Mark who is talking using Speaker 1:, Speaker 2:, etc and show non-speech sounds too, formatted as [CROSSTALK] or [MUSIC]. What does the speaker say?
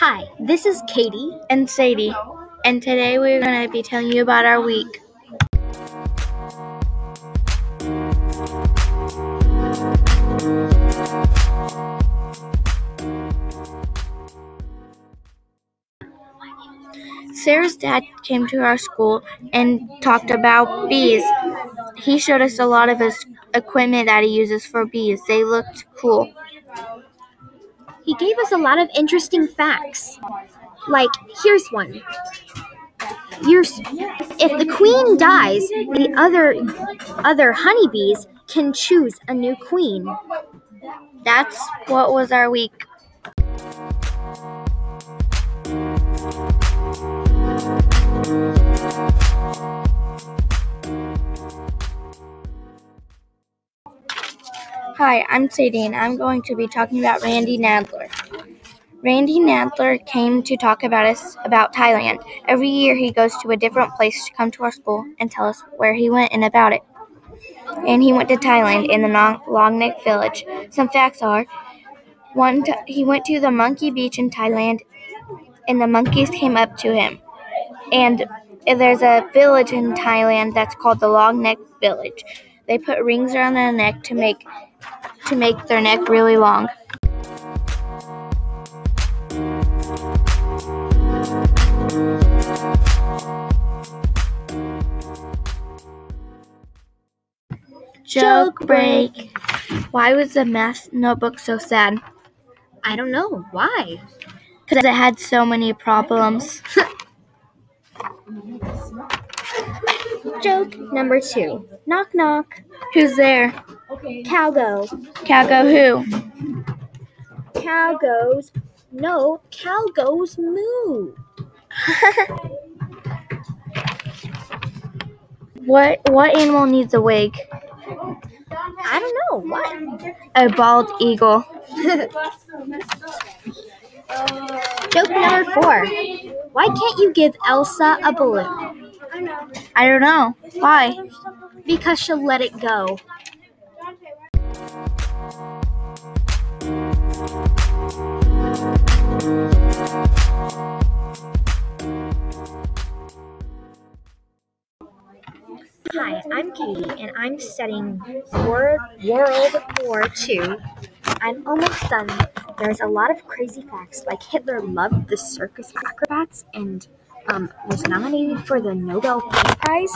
Speaker 1: Hi, this is Katey.
Speaker 2: and Sadie, and today we're going to be telling you about our week. Sarah's dad came to our school and talked about bees. He showed us a lot of his equipment that he uses for bees. They looked cool.
Speaker 1: He gave us a lot of interesting facts. Like, here's one. Your, if the queen dies, the other other honeybees can choose a new queen.
Speaker 2: That's what was our week. Hi, I'm Sadie, and I'm going to be talking about Randy Nadler. Randy Nadler came to talk about us about Thailand. Every year he goes to a different place to come to our school and tell us where he went and about it. And he went to Thailand in the Long Neck village. Some facts are one he went to the monkey beach in Thailand and the monkeys came up to him. And uh, there's a village in Thailand that's called the Long Neck Village. They put rings around their neck to make to make their neck really long. Joke break. Why was the math notebook so sad?
Speaker 1: I don't know. Why?
Speaker 2: Because it had so many problems.
Speaker 1: Joke number two. Knock knock.
Speaker 2: Who's there?
Speaker 1: Cow go.
Speaker 2: Cow go who?
Speaker 1: Cow goes. No, cow goes moo. [LAUGHS]
Speaker 2: What what animal needs a wig?
Speaker 1: I don't know. What?
Speaker 2: A bald eagle. [LAUGHS]
Speaker 1: Joke number four. Why can't you give Elsa a balloon?
Speaker 2: I don't know. Why?
Speaker 1: Because she'll let it go. Hi, I'm Katey, and I'm studying World, World War II. I'm almost done. There's a lot of crazy facts, like Hitler loved the circus acrobats and um, was nominated for the Nobel Peace Prize.